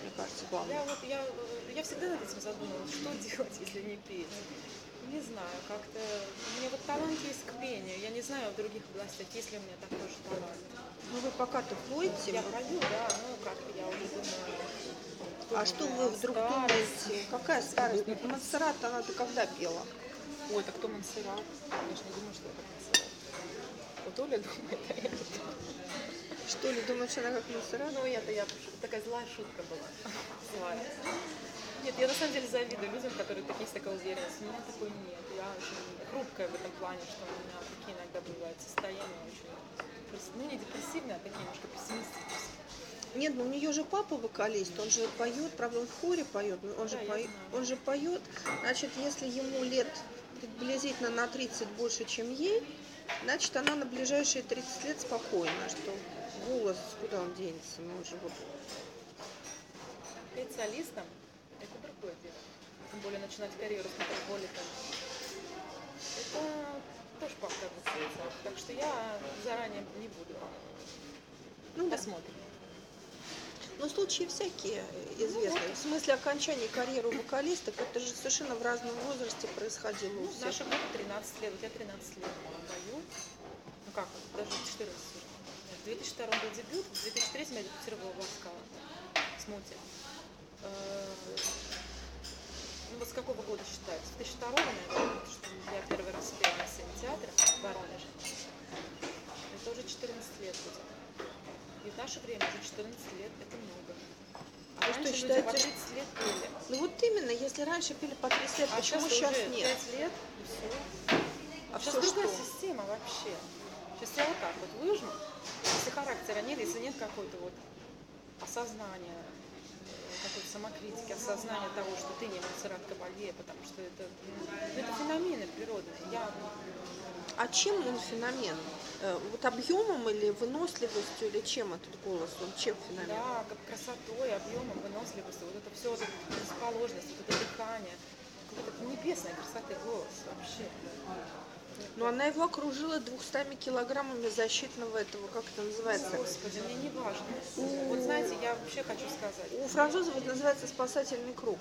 мне кажется, главный. Я вот я, я всегда над этим задумывалась, что делать, *laughs* если не петь. Не знаю, как-то у меня вот талант есть к пению. Я не знаю в других областях, есть ли у меня такой же талант. Ну вы пока-то поете, Я пою, да, ну как я уже думаю. а что вы вдруг старости. думаете? Какая старость? Ну, Монсеррат она-то когда пела? Ой, так кто Монсеррат? Я же не думаю, что это Монсеррат. Вот Оля думает, а я не думаю. Что ли, думаешь, она как Монсеррат? Ну, это я такая злая шутка была. Злая. Нет, я на самом деле завидую людям, которые такие с такой уверенностью. У меня такой нет. Я очень хрупкая в этом плане, что у меня такие иногда бывают состояния очень, ну не депрессивные, а такие немножко пессимистические. Нет, ну у нее же папа вокалист, он же поет, правда, он в хоре поет, но он же, Да, пое- знаю. он же поет. Значит, если ему лет приблизительно на 30 больше, чем ей, значит, она на ближайшие 30 лет спокойна, что голос, куда он денется, ну он же вот... Солистом – это другое дело. Тем более начинать карьеру с метрополитом. Это тоже папка обучается. Так что я заранее не буду. Ну. Посмотрим. Но случаи всякие известны. В смысле окончания карьеры вокалисток, это же совершенно в разном возрасте происходило Ну, в нашем году 13 лет, вот я 13 лет пою. Ну как, даже 14 уже. В 2002 был дебют, в 2003 я дебютировала в Ласкала с Мути. Ну вот с какого года считать? С 2002, наверное, что я первый раз пела на сцене театра в Воронеже. Это уже 14 лет будет. И в наше время уже 14 лет это много. А что, раньше люди считаете, по 30 лет пели. Ну вот именно, если раньше пели по 30 лет, А почему сейчас сейчас нет? 5 лет, и все. А Сейчас все другая что? система вообще. Сейчас я вот так вот выжму, если характера нет, если нет какой-то вот осознания, какой-то самокритики, осознания того, что ты не Монсеррат Кабалье, потому что это, ну, это феномены природные. Я, А чем он феномен? Э, Вот объемом или выносливостью, или чем этот голос? Он чем феномен? да, как красотой, объемом, выносливостью, вот это все, вот эта расположенность, вот это дыхание, какой-то небесной красоты голос вообще. Но она его окружила 200 килограммами защитного этого, как это называется? Господи, мне не важно. Вот знаете, я вообще хочу сказать. У французов это называется спасательный круг.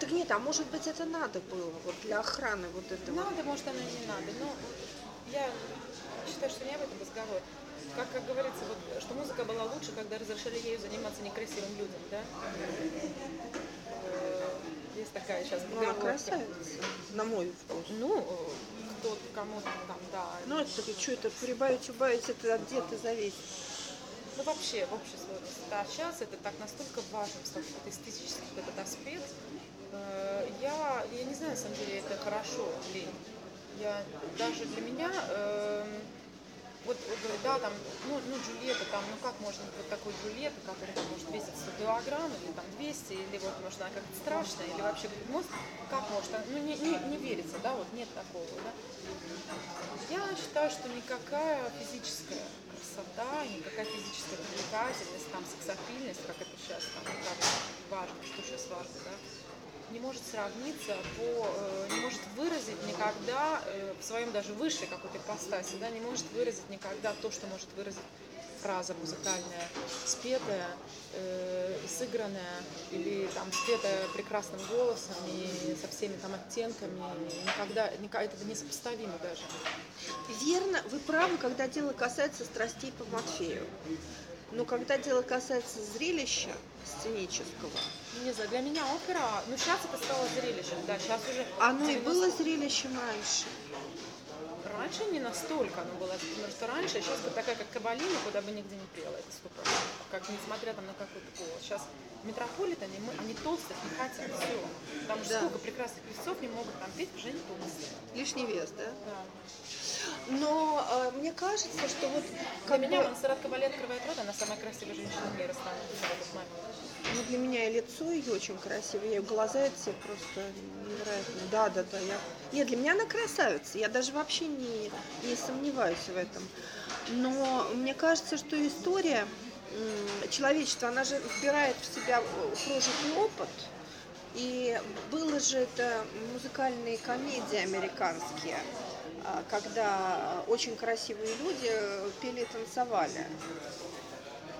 Так нет, а может быть это надо было вот для охраны вот этого? Надо, может, оно и не надо. Но я считаю, что не об этом разговор. Как, как говорится, вот, что музыка была лучше, когда разрешили ею заниматься некрасивым людям, да? Э, Есть такая сейчас Ну, она красавица, на мой вкус. Ну, э, кто кому-то там, да. Ну, это что это, прибавить, убавить, это от где-то зависит. Ну, вообще, в общей сложности. А сейчас это так настолько важно, стал какой-то эстетический вот этот аспект. Э, Я, я не знаю, на самом деле, это хорошо или. Я, даже для меня, говорю, да, там, ну, ну, Джульетта, там, ну как можно вот такой Джульетта, которая там, может весить 100 килограмм, или там 200, или вот, может, она как-то страшная, или вообще, ну, как может, ну, не, не, не верится, да, вот нет такого, да. Я считаю, что никакая физическая красота, никакая физическая привлекательность, там, сексапильность, как это сейчас там, как важно, что сейчас важно, да, не может сравниться по, э, не может выразить никогда э, в своем даже высшей какой-то ипостаси, да, не может выразить никогда то, что может выразить фраза музыкальная, спетая, э, сыгранная или там спетая прекрасным голосом и со всеми там оттенками, никогда, никогда это несопоставимо даже. Верно, вы правы, когда дело касается страстей по Матфею. Но когда дело касается зрелища сценического, не знаю, для меня опера, ну сейчас это стало зрелищем, да, сейчас уже... оно и 90 было зрелищем раньше. Раньше не настолько оно было, потому что раньше, сейчас бы такая, как Кабалина, куда бы нигде не пела, это сто процентов, как несмотря там на какой-то голос. Сейчас метрополитены, мы- они толстых не хотят, все. Потому что Да. сколько прекрасных певцов не могут там петь, уже не толстые. Лишний вес, да? Да. Но э, мне кажется, что вот Для меня бы, Монсеррат Кабале открывает рот, она самая красивая женщина мира станет в этот момент. Ну, для меня и лицо ее очень красивое, и глаза все просто невероятные. Да, да, да. Я... Нет, для меня она красавица, я даже вообще не, не сомневаюсь в этом. Но мне кажется, что история человечества, она же вбирает в себя прожитый опыт, И было же это музыкальные комедии американские, а, когда очень красивые люди пели и танцевали.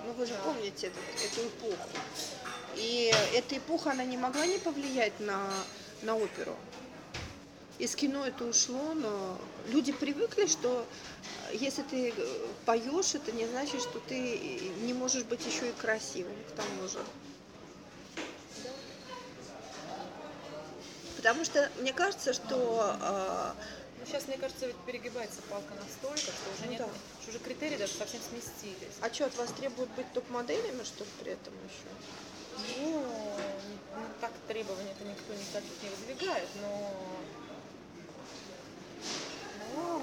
Ну вы же помните эту, эту эпоху. И эта эпоха, она не могла не повлиять на, на оперу. Из кино это ушло, но люди привыкли, что если ты поешь, это не значит, что ты не можешь быть еще и красивым к тому же. Потому что мне кажется, что э, ну, сейчас, мне кажется, ведь перегибается палка настолько, что уже нет, да. что уже критерии даже совсем сместились. А что, от вас требуют быть топ-моделями, что ли, при этом еще? Ну, ну так требования-то никто никаких не выдвигает, но, но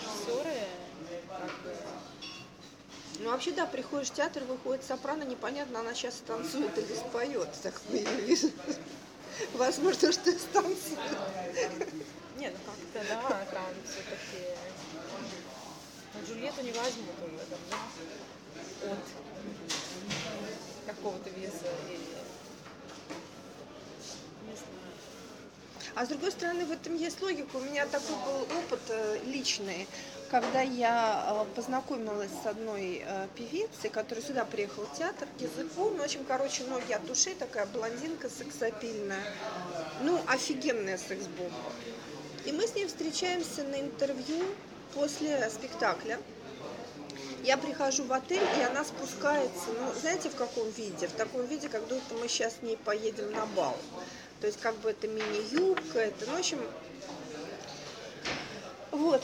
режиссеры как бы ну, вообще, да, приходишь в театр, выходит сопрано, непонятно, она сейчас танцует или споет, так я вижу. Возможно, что станцует. Не, ну как-то, да, там все-таки... Джульетту не возьмут уже, да, от какого-то веса или А с другой стороны, в этом есть логика. У меня такой был опыт э, личный, когда я э, познакомилась с одной э, певицей, которая сюда приехала в театр языку. Ну, общем, короче, ноги от ушей, такая блондинка сексапильная. Ну, офигенная секс-бомба. И мы с ней встречаемся на интервью после спектакля. Я прихожу в отель, и она спускается, ну, знаете, в каком виде? В таком виде, как будто мы сейчас с ней поедем на бал. То есть как бы это мини-юбка, это, ну, в общем, вот.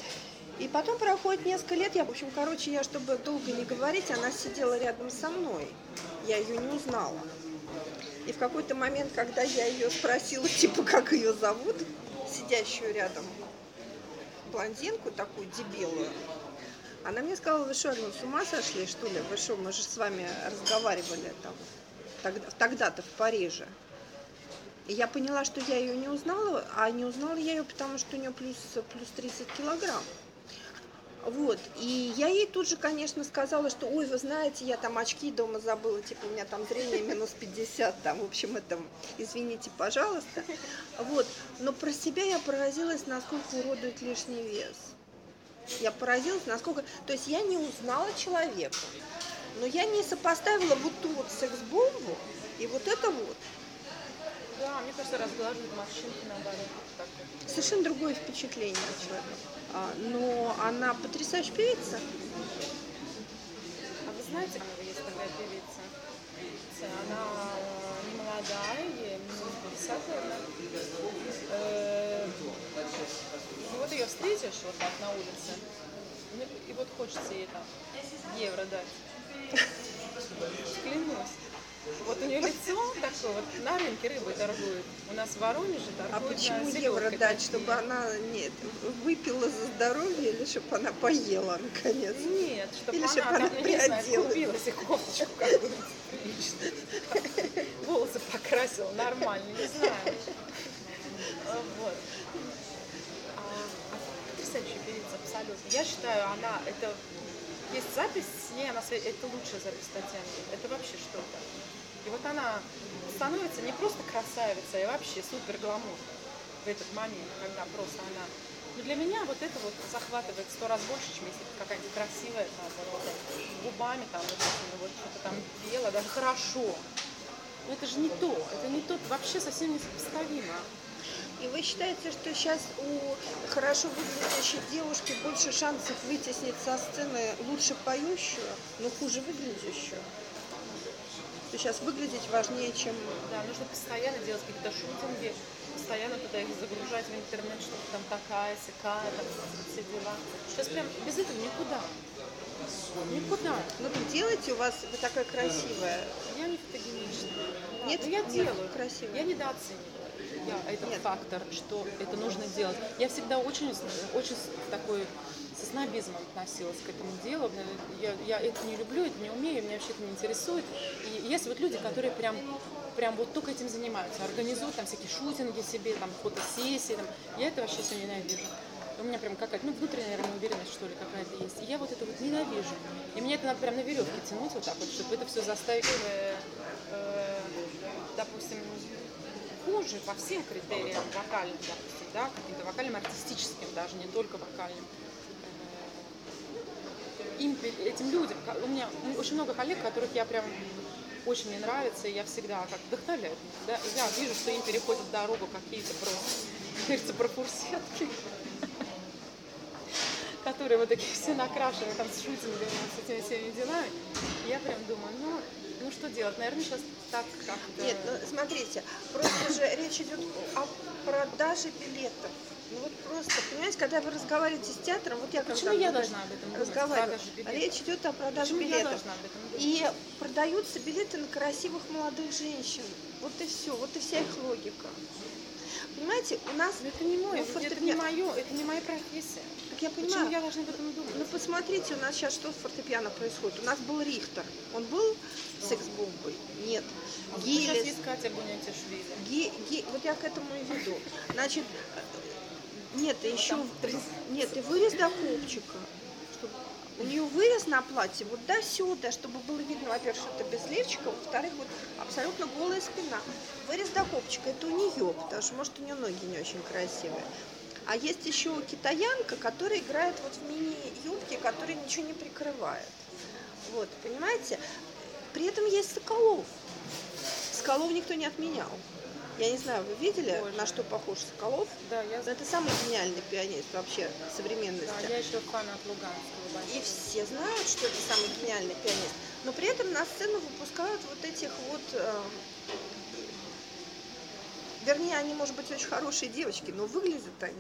И потом проходит несколько лет, я, в общем, короче, я, чтобы долго не говорить, она сидела рядом со мной. Я ее не узнала. И в какой-то момент, когда я ее спросила, *laughs* типа, как ее зовут, сидящую рядом блондинку, такую дебилую, она мне сказала, вы что, ну, с ума сошли, что ли? Вы что, мы же с вами разговаривали там тогда, тогда-то в Париже. И я поняла, что я ее не узнала, а не узнала я ее, потому что у нее плюс, плюс 30 килограмм. Вот, и я ей тут же, конечно, сказала, что, ой, вы знаете, я там очки дома забыла, типа, у меня там зрение минус 50, там, в общем, это, извините, пожалуйста. Вот, но про себя я поразилась, насколько уродует лишний вес. Я поразилась, насколько... То есть я не узнала человека, но я не сопоставила вот ту вот секс-бомбу и вот это вот. Да, мне кажется, разглаживают морщинки наоборот. Совершенно другое впечатление от человека. А, но она потрясающая певица. А вы знаете, она есть такая певица? Она не молодая, ей минус 50, наверное. Э, и вот ее встретишь вот так на улице, и вот хочется ей там евро дать. Клянусь. Вот у нее лицо такое, вот на рынке рыбой торгует. У нас в Воронеже торгует. А почему евро дать, чтобы она нет, выпила за здоровье или чтобы она поела наконец? Нет, чтобы или она, чтобы она там, не знаю, купила себе кофточку какую-то Волосы покрасила нормально, не знаю. Вот. А, потрясающая певица, абсолютно. Я считаю, она, это есть запись с ней, она, это лучшая запись Татьяны. Это вообще что-то. И вот она становится не просто красавицей, а вообще супер гламур в этот момент, когда просто она... Ну для меня вот это вот захватывает сто раз больше, чем если какая-нибудь красивая, там, вот, губами там, вот, вот что-то там пела, даже хорошо. Но это же не то, это не то, вообще совсем не сопоставимо. И вы считаете, что сейчас у хорошо выглядящей девушки больше шансов вытеснить со сцены лучше поющую, но хуже выглядящую? Что сейчас выглядеть важнее, чем... Да, нужно постоянно делать какие-то шутинги, постоянно туда их загружать в интернет, чтобы там такая, сякая, там все дела. Сейчас прям без этого никуда. Никуда. Ну так делайте, у вас вы такая красивая. Я не фотогеничная. Нет, Но я нет, делаю. красиво. Я недооцениваю я, этот Нет. фактор, что это нужно делать. Я всегда очень, очень такой со снобизмом относилась к этому делу. Я, я это не люблю, это не умею, меня вообще это не интересует. И есть вот люди, которые прям прям вот только этим занимаются, организуют там всякие шутинги себе, там фотосессии, там. я это вообще все ненавижу. У меня прям какая-то, ну, внутренняя, наверное, уверенность, что ли, какая-то есть. И я вот это вот ненавижу. И мне это надо прям на веревке тянуть вот так вот, чтобы это все заставить, э, э, допустим, похожи по всем критериям вокальным, допустим, да, каким-то вокальным артистическим, даже не только вокальным. Им, этим людям, у меня очень много коллег, которых я прям очень мне нравится, и я всегда как вдохновляю. Да? Я вижу, что им переходят дорогу какие-то просто, кажется, пропурсетки *laughs* которые вот такие все накрашены там с шутингами, с этими всеми делами. Я прям думаю, ну, ну что делать? Наверное, сейчас так как-то... Нет, ну смотрите, просто же речь идет о продаже билетов. Ну вот просто, понимаете, когда вы разговариваете с театром, вот я Почему я должна об этом Продажа речь идет о продаже Почему билетов. я должна об этом думать? И продаются билеты на красивых молодых женщин. Вот и все, вот и вся их логика. Понимаете, у нас... Но это не мой, ну, это фортепиано- не мое, это не моя профессия. Так я Почему понимаю. я должна об этом думать? Ну посмотрите, у нас сейчас что с фортепиано происходит. У нас был Рихтер. Он был секс-бомбой? Нет. А вот сейчас Гелес. есть Катя Бунятишвили. Ге- ге- вот я к этому и веду. Значит, нет, и еще нет, и вырез до копчика. У нее вырез на платье вот до сюда, чтобы было видно, во-первых, что это без лифчика, во-вторых, вот абсолютно голая спина. Вырез до копчика, это у нее, потому что, может, у нее ноги не очень красивые. А есть еще китаянка, которая играет вот в мини-юбке, которая ничего не прикрывает. Вот, понимаете? При этом есть Соколов. Соколов никто не отменял. Я не знаю, вы видели, Боже. на что похож Соколов? Да, я, Это самый гениальный пианист вообще современности. да, я еще фанат Луганского. И большой. все знают, что это самый гениальный пианист. Но при этом на сцену выпускают вот этих вот... э, вернее, они, может быть, очень хорошие девочки, но выглядят они...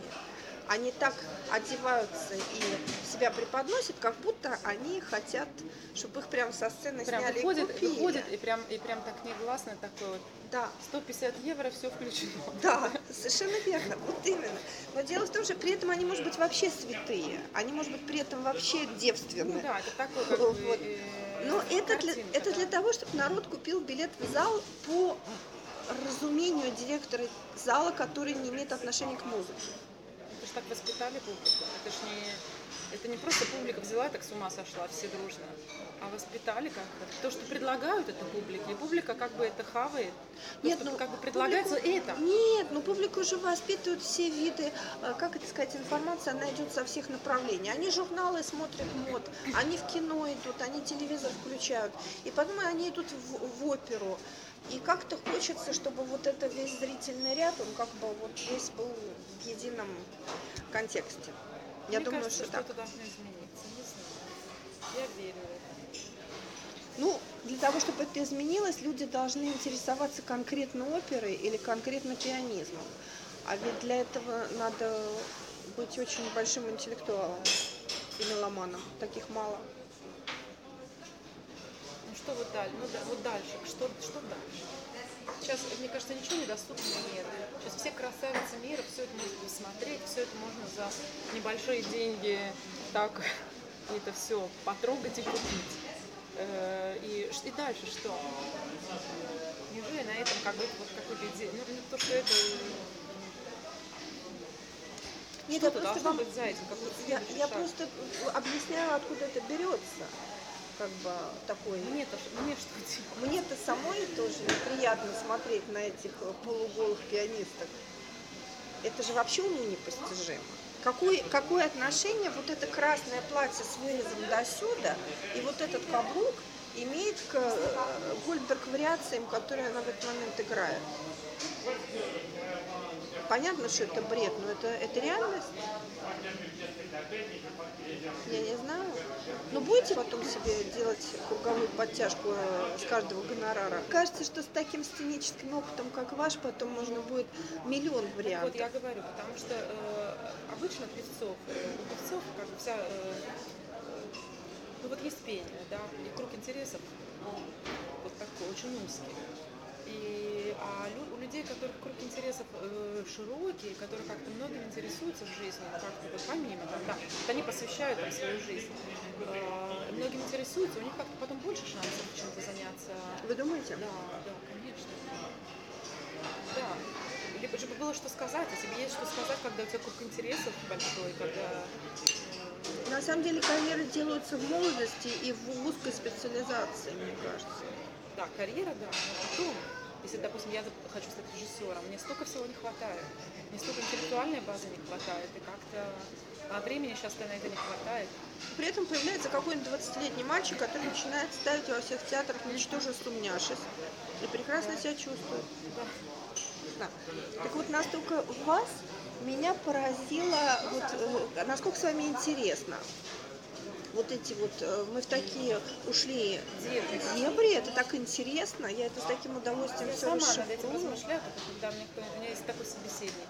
Они так одеваются и себя преподносят, как будто они хотят, чтобы их прям со сцены Прям сняли выходит, и купили. выходит и прям, и прям так негласно такой вот Да, 150 евро, все включено. Да, совершенно верно, вот именно. Но дело в том, что при этом они, может быть, вообще святые. Они, может быть, при этом вообще Ну девственные. да, это такой как Вот. бы... э, Но это для, это для того, чтобы народ купил билет в зал по разумению директора зала, который не имеет отношения к музыке. Так воспитали публику. Это ж не... Это не просто публика взяла так с ума сошла, все дружно. А воспитали как-то. То, что предлагают это публике. И публика как бы это хавает. То, Нет, что ну, как бы предлагается публику- это. Нет, ну публику уже воспитывают все виды, э, как это сказать, информация, она идет со всех направлений. Они журналы смотрят мод, они в кино идут, они телевизор включают. И потом они идут в, в оперу. И как-то хочется, чтобы вот это весь зрительный ряд, он как бы вот весь был в едином контексте. Я Мне думаю, кажется, что так. что-то должно измениться. Не знаю. Я верю в это. Ну, для того, чтобы это изменилось, люди должны интересоваться конкретно оперой или конкретно пианизмом. А ведь для этого надо быть очень большим интеллектуалом и меломаном. Таких мало. Что вот дальше? Ну да, вот дальше. Что, что дальше? Сейчас, мне кажется, ничего недоступного нет. Сейчас все красавицы мира, все это можно посмотреть, все это можно за небольшие деньги так *laughs* это все потрогать и купить. Э, И, и дальше что? Неужели на этом как бы вот какой-то день? Ну, ну, то, что это Нет, я что-то просто вам- быть за этим, Я, я шаг. просто объясняю, откуда это берется. Как бы такой. Мне-то, мне что делать? Мне-то самой тоже неприятно смотреть на этих полуголых пианисток. Это же вообще уму непостижимо. Какое, какое отношение вот это красное платье с вырезом до сюда и вот этот каблук имеет к Гольдберг вариациям, которые она в этот момент играет? Понятно, что это бред, но это, это реальность. Я не знаю. Но будете потом себе делать круговую подтяжку э, с каждого гонорара? Кажется, что с таким сценическим опытом, как ваш, потом можно будет миллион Вот вариантов. я говорю, потому что э, обычно певцов, э, у певцов как бы вся, э, э, ну вот есть пение, да, и круг интересов он вот такой, очень узкий. И, а у людей, которых круг интересов э, широкий, которые как-то многим интересуются в жизни, как-то вот помимо, там, да, вот они посвящают там свою жизнь, э, многим интересуются, у них как-то потом больше шансов чем-то заняться Вы думаете? да, да, конечно. Да. Либо же было что сказать, а тебе есть что сказать, когда у тебя круг интересов большой, когда... э, На самом деле карьеры делаются в молодости и в узкой специализации, мне кажется. Да, карьера, да, но потом, Если, допустим, я хочу стать режиссером, мне столько всего не хватает. Мне столько интеллектуальной базы не хватает. И как-то а времени сейчас на это не хватает. При этом появляется какой-нибудь 20-летний мальчик, который начинает ставить во всех театрах «Ничтоже сумняшись» и прекрасно себя чувствует. Да. Да. Так вот, настолько вас меня поразило, вот, э, насколько с вами интересно. Вот эти вот, э, мы в такие ушли Дебри. дебри, это так интересно, я это с таким удовольствием Я все сама над этим расшифрую. размышляю, когда мне кто у меня есть такой собеседник.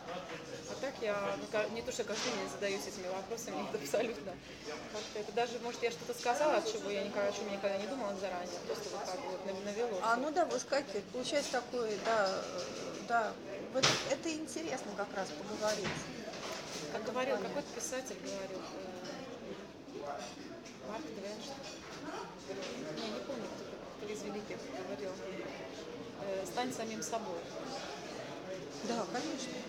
А так я ну, не то, что каждый день задаюсь этими вопросами, нет, абсолютно. Как-то это даже, может, я что-то сказала, от чего я никогда, о чем я никогда не думала заранее, просто вот так вот нав- навело. А, ну да, выскакивает. Получается такое, да, э, да. Вот это интересно как раз поговорить. Как говорил, какой-то писатель говорил, э, Марк Твен? Не, не помню, кто, кто из великих говорил, э, стань самим собой. Да, конечно.